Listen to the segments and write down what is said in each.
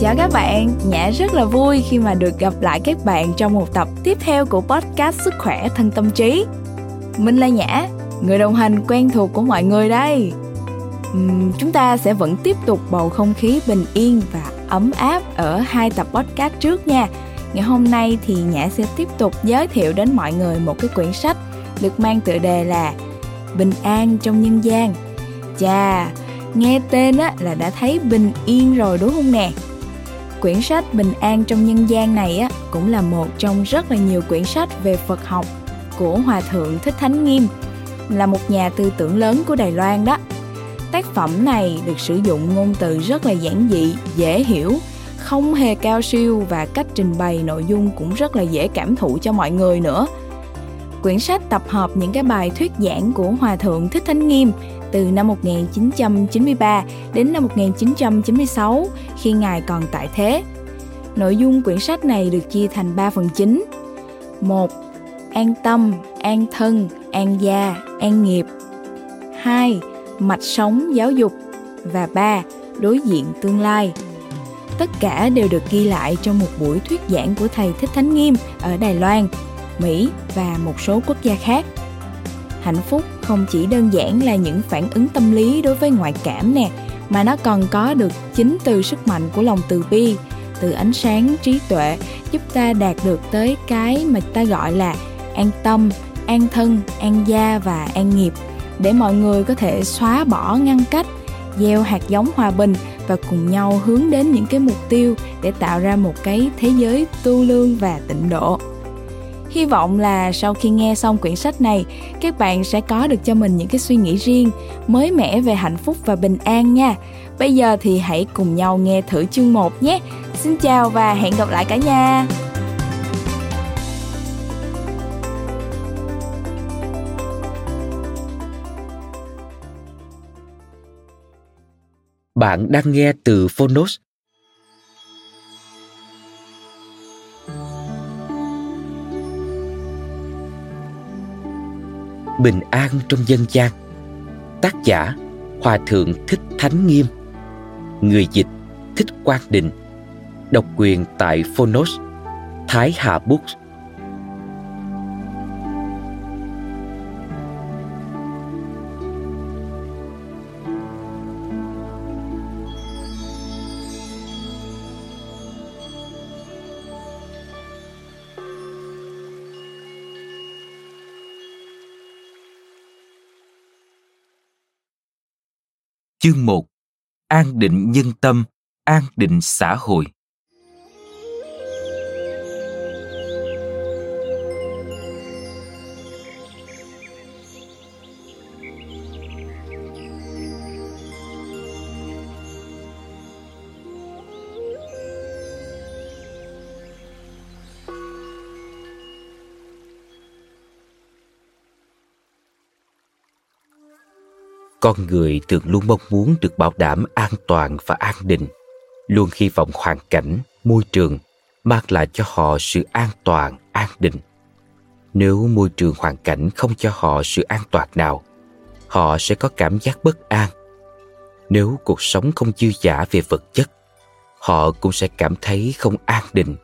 Chào các bạn, Nhã rất là vui khi mà được gặp lại các bạn trong một tập tiếp theo của podcast Sức khỏe thân tâm trí. Mình là Nhã, người đồng hành quen thuộc của mọi người đây. Uhm, chúng ta sẽ vẫn tiếp tục bầu không khí bình yên và ấm áp ở hai tập podcast trước nha. Ngày hôm nay thì Nhã sẽ tiếp tục giới thiệu đến mọi người một cái quyển sách được mang tựa đề là Bình an trong nhân gian. Chà, nghe tên á là đã thấy bình yên rồi đúng không nè? Quyển sách Bình an trong nhân gian này á cũng là một trong rất là nhiều quyển sách về Phật học của Hòa thượng Thích Thánh Nghiêm, là một nhà tư tưởng lớn của Đài Loan đó. Tác phẩm này được sử dụng ngôn từ rất là giản dị, dễ hiểu, không hề cao siêu và cách trình bày nội dung cũng rất là dễ cảm thụ cho mọi người nữa. Quyển sách tập hợp những cái bài thuyết giảng của Hòa thượng Thích Thánh Nghiêm từ năm 1993 đến năm 1996 khi Ngài còn tại thế. Nội dung quyển sách này được chia thành 3 phần chính. 1. An tâm, an thân, an gia, an nghiệp. 2. Mạch sống giáo dục và 3. Đối diện tương lai. Tất cả đều được ghi lại trong một buổi thuyết giảng của thầy Thích Thánh Nghiêm ở Đài Loan, Mỹ và một số quốc gia khác hạnh phúc không chỉ đơn giản là những phản ứng tâm lý đối với ngoại cảm nè, mà nó còn có được chính từ sức mạnh của lòng từ bi, từ ánh sáng trí tuệ giúp ta đạt được tới cái mà ta gọi là an tâm, an thân, an gia và an nghiệp, để mọi người có thể xóa bỏ ngăn cách, gieo hạt giống hòa bình và cùng nhau hướng đến những cái mục tiêu để tạo ra một cái thế giới tu lương và tịnh độ. Hy vọng là sau khi nghe xong quyển sách này, các bạn sẽ có được cho mình những cái suy nghĩ riêng, mới mẻ về hạnh phúc và bình an nha. Bây giờ thì hãy cùng nhau nghe thử chương 1 nhé. Xin chào và hẹn gặp lại cả nhà. Bạn đang nghe từ Phonos bình an trong dân gian. Tác giả, hòa thượng thích thánh nghiêm. Người dịch, thích quang định. Độc quyền tại phonos, thái hà books. Chương 1 An định nhân tâm, an định xã hội. Con người thường luôn mong muốn được bảo đảm an toàn và an định, luôn hy vọng hoàn cảnh, môi trường mang lại cho họ sự an toàn, an định. Nếu môi trường hoàn cảnh không cho họ sự an toàn nào, họ sẽ có cảm giác bất an. Nếu cuộc sống không dư giả về vật chất, họ cũng sẽ cảm thấy không an định.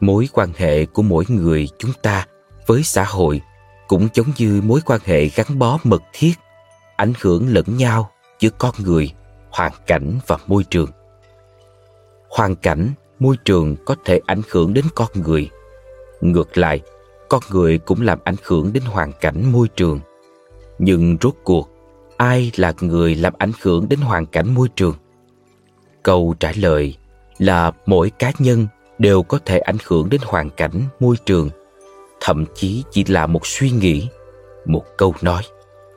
Mối quan hệ của mỗi người chúng ta với xã hội cũng giống như mối quan hệ gắn bó mật thiết ảnh hưởng lẫn nhau giữa con người, hoàn cảnh và môi trường. Hoàn cảnh, môi trường có thể ảnh hưởng đến con người. Ngược lại, con người cũng làm ảnh hưởng đến hoàn cảnh môi trường. Nhưng rốt cuộc, ai là người làm ảnh hưởng đến hoàn cảnh môi trường? Câu trả lời là mỗi cá nhân đều có thể ảnh hưởng đến hoàn cảnh môi trường. Thậm chí chỉ là một suy nghĩ, một câu nói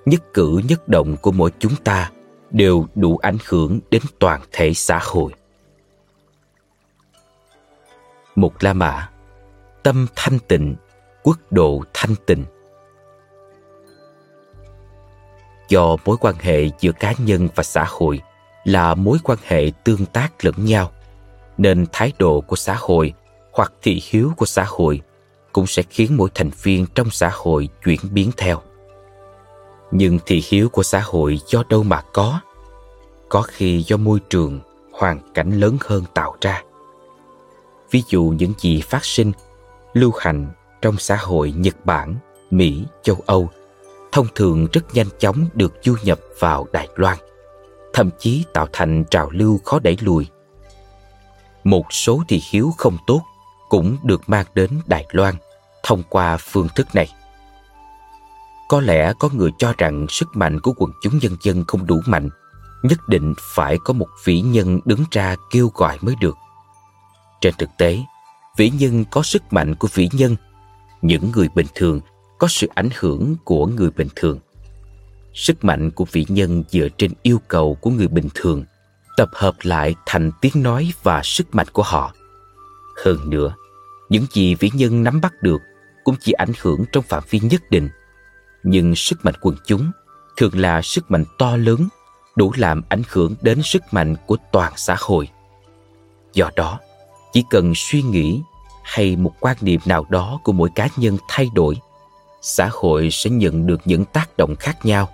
nhất cử nhất động của mỗi chúng ta đều đủ ảnh hưởng đến toàn thể xã hội. Một la mã, tâm thanh tịnh, quốc độ thanh tịnh. Do mối quan hệ giữa cá nhân và xã hội là mối quan hệ tương tác lẫn nhau, nên thái độ của xã hội hoặc thị hiếu của xã hội cũng sẽ khiến mỗi thành viên trong xã hội chuyển biến theo nhưng thị hiếu của xã hội do đâu mà có? Có khi do môi trường, hoàn cảnh lớn hơn tạo ra. Ví dụ những gì phát sinh, lưu hành trong xã hội nhật bản, mỹ, châu âu, thông thường rất nhanh chóng được du nhập vào đài loan, thậm chí tạo thành trào lưu khó đẩy lùi. Một số thị hiếu không tốt cũng được mang đến đài loan thông qua phương thức này có lẽ có người cho rằng sức mạnh của quần chúng nhân dân không đủ mạnh, nhất định phải có một vĩ nhân đứng ra kêu gọi mới được. Trên thực tế, vĩ nhân có sức mạnh của vĩ nhân, những người bình thường có sự ảnh hưởng của người bình thường. Sức mạnh của vĩ nhân dựa trên yêu cầu của người bình thường, tập hợp lại thành tiếng nói và sức mạnh của họ. Hơn nữa, những gì vĩ nhân nắm bắt được cũng chỉ ảnh hưởng trong phạm vi nhất định nhưng sức mạnh quần chúng thường là sức mạnh to lớn, đủ làm ảnh hưởng đến sức mạnh của toàn xã hội. Do đó, chỉ cần suy nghĩ hay một quan niệm nào đó của mỗi cá nhân thay đổi, xã hội sẽ nhận được những tác động khác nhau.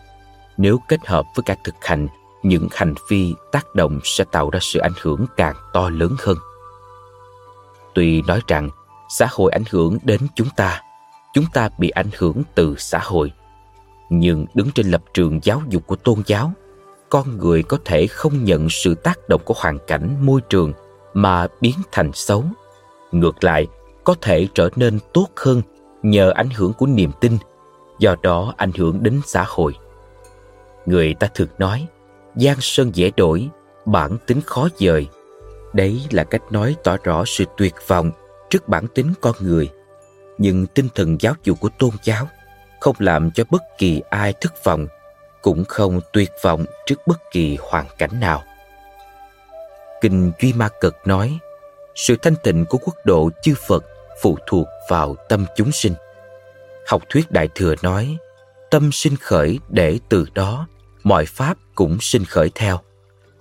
Nếu kết hợp với cả thực hành, những hành vi tác động sẽ tạo ra sự ảnh hưởng càng to lớn hơn. Tuy nói rằng xã hội ảnh hưởng đến chúng ta chúng ta bị ảnh hưởng từ xã hội. Nhưng đứng trên lập trường giáo dục của tôn giáo, con người có thể không nhận sự tác động của hoàn cảnh, môi trường mà biến thành xấu. Ngược lại, có thể trở nên tốt hơn nhờ ảnh hưởng của niềm tin, do đó ảnh hưởng đến xã hội. Người ta thường nói gian sơn dễ đổi, bản tính khó dời. Đấy là cách nói tỏ rõ sự tuyệt vọng trước bản tính con người nhưng tinh thần giáo dục của tôn giáo không làm cho bất kỳ ai thất vọng, cũng không tuyệt vọng trước bất kỳ hoàn cảnh nào. Kinh duy ma cực nói, sự thanh tịnh của quốc độ chư phật phụ thuộc vào tâm chúng sinh. Học thuyết đại thừa nói, tâm sinh khởi để từ đó mọi pháp cũng sinh khởi theo.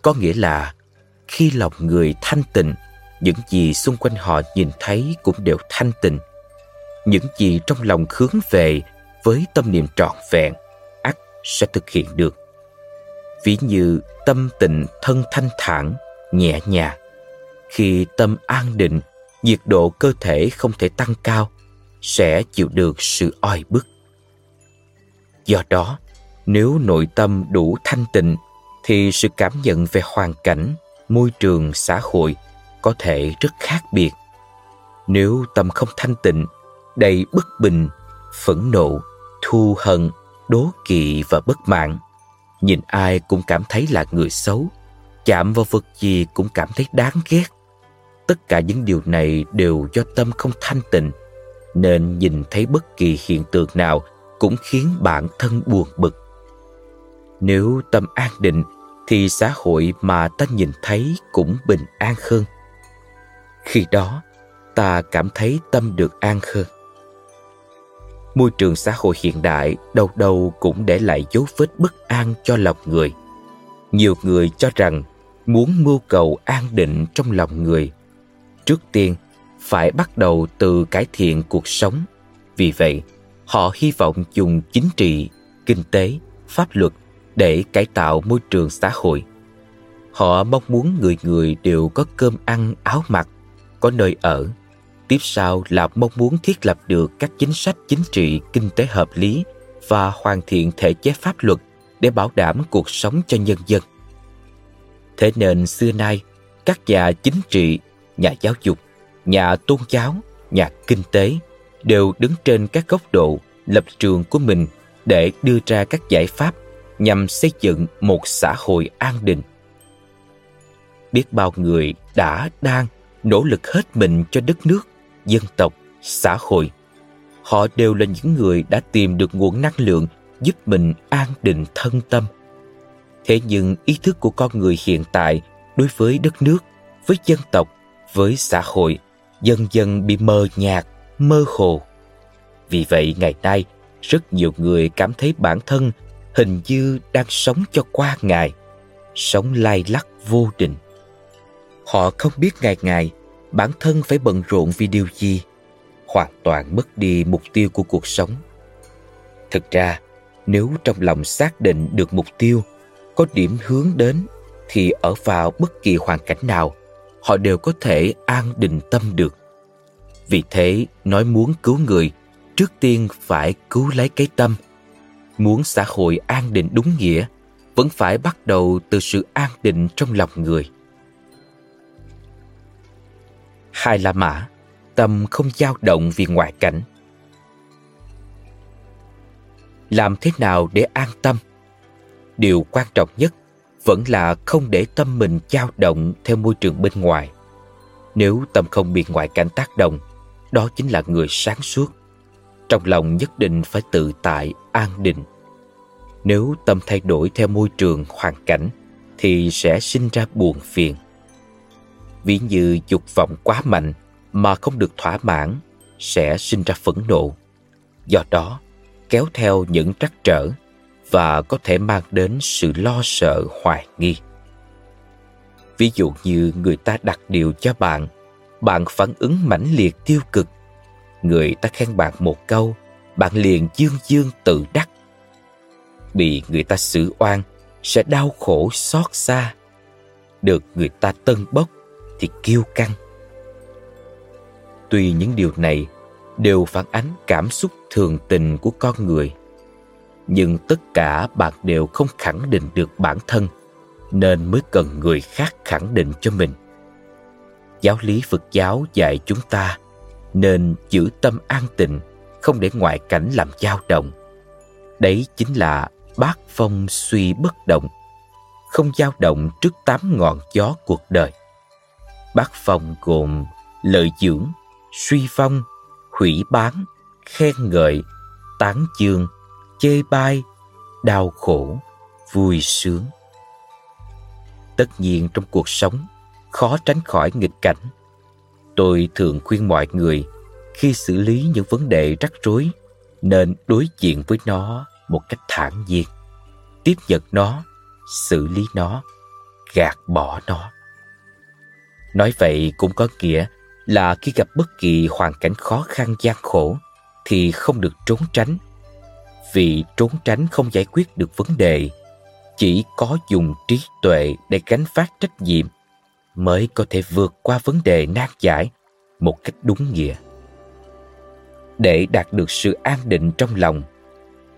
Có nghĩa là, khi lòng người thanh tịnh, những gì xung quanh họ nhìn thấy cũng đều thanh tịnh những gì trong lòng hướng về với tâm niệm trọn vẹn, ắt sẽ thực hiện được. Ví như tâm tịnh thân thanh thản, nhẹ nhàng. Khi tâm an định, nhiệt độ cơ thể không thể tăng cao, sẽ chịu được sự oi bức. Do đó, nếu nội tâm đủ thanh tịnh, thì sự cảm nhận về hoàn cảnh, môi trường, xã hội có thể rất khác biệt. Nếu tâm không thanh tịnh đầy bất bình, phẫn nộ, thù hận, đố kỵ và bất mãn. Nhìn ai cũng cảm thấy là người xấu, chạm vào vật gì cũng cảm thấy đáng ghét. Tất cả những điều này đều do tâm không thanh tịnh, nên nhìn thấy bất kỳ hiện tượng nào cũng khiến bản thân buồn bực. Nếu tâm an định thì xã hội mà ta nhìn thấy cũng bình an hơn. Khi đó, ta cảm thấy tâm được an hơn môi trường xã hội hiện đại đâu đâu cũng để lại dấu vết bất an cho lòng người. Nhiều người cho rằng muốn mưu cầu an định trong lòng người, trước tiên phải bắt đầu từ cải thiện cuộc sống. Vì vậy, họ hy vọng dùng chính trị, kinh tế, pháp luật để cải tạo môi trường xã hội. Họ mong muốn người người đều có cơm ăn áo mặc, có nơi ở tiếp sau là mong muốn thiết lập được các chính sách chính trị, kinh tế hợp lý và hoàn thiện thể chế pháp luật để bảo đảm cuộc sống cho nhân dân. Thế nên xưa nay, các nhà chính trị, nhà giáo dục, nhà tôn giáo, nhà kinh tế đều đứng trên các góc độ, lập trường của mình để đưa ra các giải pháp nhằm xây dựng một xã hội an định. Biết bao người đã, đang nỗ lực hết mình cho đất nước dân tộc, xã hội. Họ đều là những người đã tìm được nguồn năng lượng giúp mình an định thân tâm. Thế nhưng ý thức của con người hiện tại đối với đất nước, với dân tộc, với xã hội dần dần bị mờ nhạt, mơ hồ. Vì vậy, ngày nay, rất nhiều người cảm thấy bản thân hình như đang sống cho qua ngày, sống lay lắc vô định. Họ không biết ngày ngày bản thân phải bận rộn vì điều gì? Hoàn toàn mất đi mục tiêu của cuộc sống. Thực ra, nếu trong lòng xác định được mục tiêu, có điểm hướng đến, thì ở vào bất kỳ hoàn cảnh nào, họ đều có thể an định tâm được. Vì thế, nói muốn cứu người, trước tiên phải cứu lấy cái tâm. Muốn xã hội an định đúng nghĩa, vẫn phải bắt đầu từ sự an định trong lòng người hai la mã, tâm không dao động vì ngoại cảnh. Làm thế nào để an tâm? Điều quan trọng nhất vẫn là không để tâm mình dao động theo môi trường bên ngoài. Nếu tâm không bị ngoại cảnh tác động, đó chính là người sáng suốt. Trong lòng nhất định phải tự tại, an định. Nếu tâm thay đổi theo môi trường hoàn cảnh, thì sẽ sinh ra buồn phiền ví như dục vọng quá mạnh mà không được thỏa mãn sẽ sinh ra phẫn nộ. Do đó, kéo theo những trắc trở và có thể mang đến sự lo sợ, hoài nghi. Ví dụ như người ta đặt điều cho bạn bạn phản ứng mãnh liệt tiêu cực. Người ta khen bạn một câu, bạn liền dương dương tự đắc. Bị người ta xử oan sẽ đau khổ xót xa, được người ta tân bốc thì kiêu căng. Tuy những điều này đều phản ánh cảm xúc thường tình của con người, nhưng tất cả bạn đều không khẳng định được bản thân nên mới cần người khác khẳng định cho mình. Giáo lý phật giáo dạy chúng ta nên giữ tâm an tịnh, không để ngoại cảnh làm dao động. Đấy chính là bát phong suy bất động, không dao động trước tám ngọn gió cuộc đời bát phong gồm lợi dưỡng, suy phong, hủy bán, khen ngợi, tán dương, chê bai, đau khổ, vui sướng. Tất nhiên trong cuộc sống, khó tránh khỏi nghịch cảnh. Tôi thường khuyên mọi người, khi xử lý những vấn đề rắc rối, nên đối diện với nó một cách thản nhiên. Tiếp nhận nó, xử lý nó, gạt bỏ nó nói vậy cũng có nghĩa là khi gặp bất kỳ hoàn cảnh khó khăn gian khổ thì không được trốn tránh. Vì trốn tránh không giải quyết được vấn đề, chỉ có dùng trí tuệ để gánh phát trách nhiệm mới có thể vượt qua vấn đề nan giải một cách đúng nghĩa. Để đạt được sự an định trong lòng,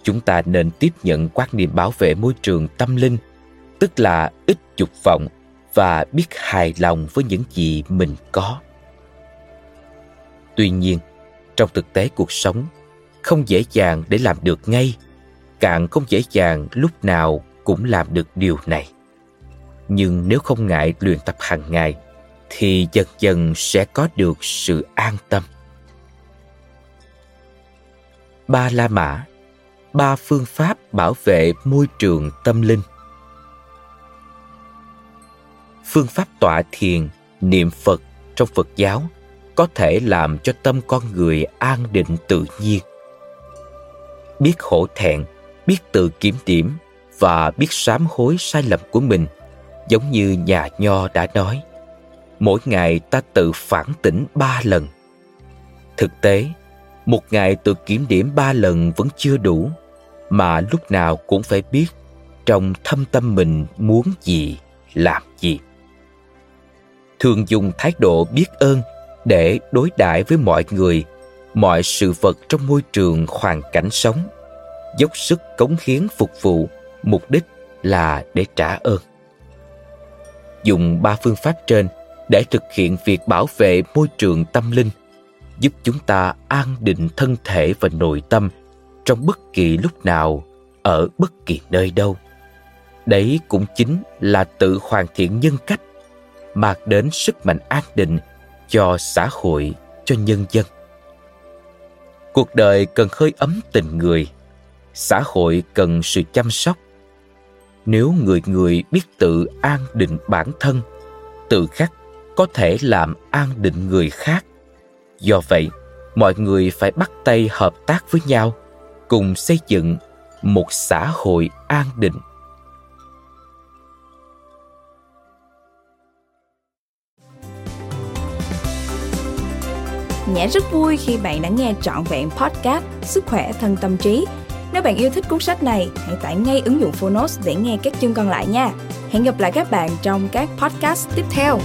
chúng ta nên tiếp nhận quan niệm bảo vệ môi trường tâm linh, tức là ít dục vọng và biết hài lòng với những gì mình có. Tuy nhiên, trong thực tế cuộc sống, không dễ dàng để làm được ngay, càng không dễ dàng lúc nào cũng làm được điều này. Nhưng nếu không ngại luyện tập hàng ngày, thì dần dần sẽ có được sự an tâm. Ba la mã, ba phương pháp bảo vệ môi trường tâm linh phương pháp tọa thiền, niệm phật trong phật giáo có thể làm cho tâm con người an định tự nhiên. Biết hổ thẹn, biết tự kiểm điểm và biết sám hối sai lầm của mình, giống như nhà nho đã nói, mỗi ngày ta tự phản tỉnh ba lần. Thực tế, một ngày tự kiểm điểm ba lần vẫn chưa đủ, mà lúc nào cũng phải biết trong thâm tâm mình muốn gì, làm gì thường dùng thái độ biết ơn để đối đãi với mọi người, mọi sự vật trong môi trường hoàn cảnh sống. Dốc sức cống hiến phục vụ, mục đích là để trả ơn. Dùng ba phương pháp trên để thực hiện việc bảo vệ môi trường tâm linh, giúp chúng ta an định thân thể và nội tâm trong bất kỳ lúc nào, ở bất kỳ nơi đâu. Đấy cũng chính là tự hoàn thiện nhân cách mang đến sức mạnh an định cho xã hội, cho nhân dân. Cuộc đời cần hơi ấm tình người, xã hội cần sự chăm sóc. Nếu người người biết tự an định bản thân, tự khắc có thể làm an định người khác. Do vậy, mọi người phải bắt tay hợp tác với nhau, cùng xây dựng một xã hội an định. Nhã rất vui khi bạn đã nghe trọn vẹn podcast Sức khỏe thân tâm trí. Nếu bạn yêu thích cuốn sách này, hãy tải ngay ứng dụng Phonos để nghe các chương còn lại nha. Hẹn gặp lại các bạn trong các podcast tiếp theo.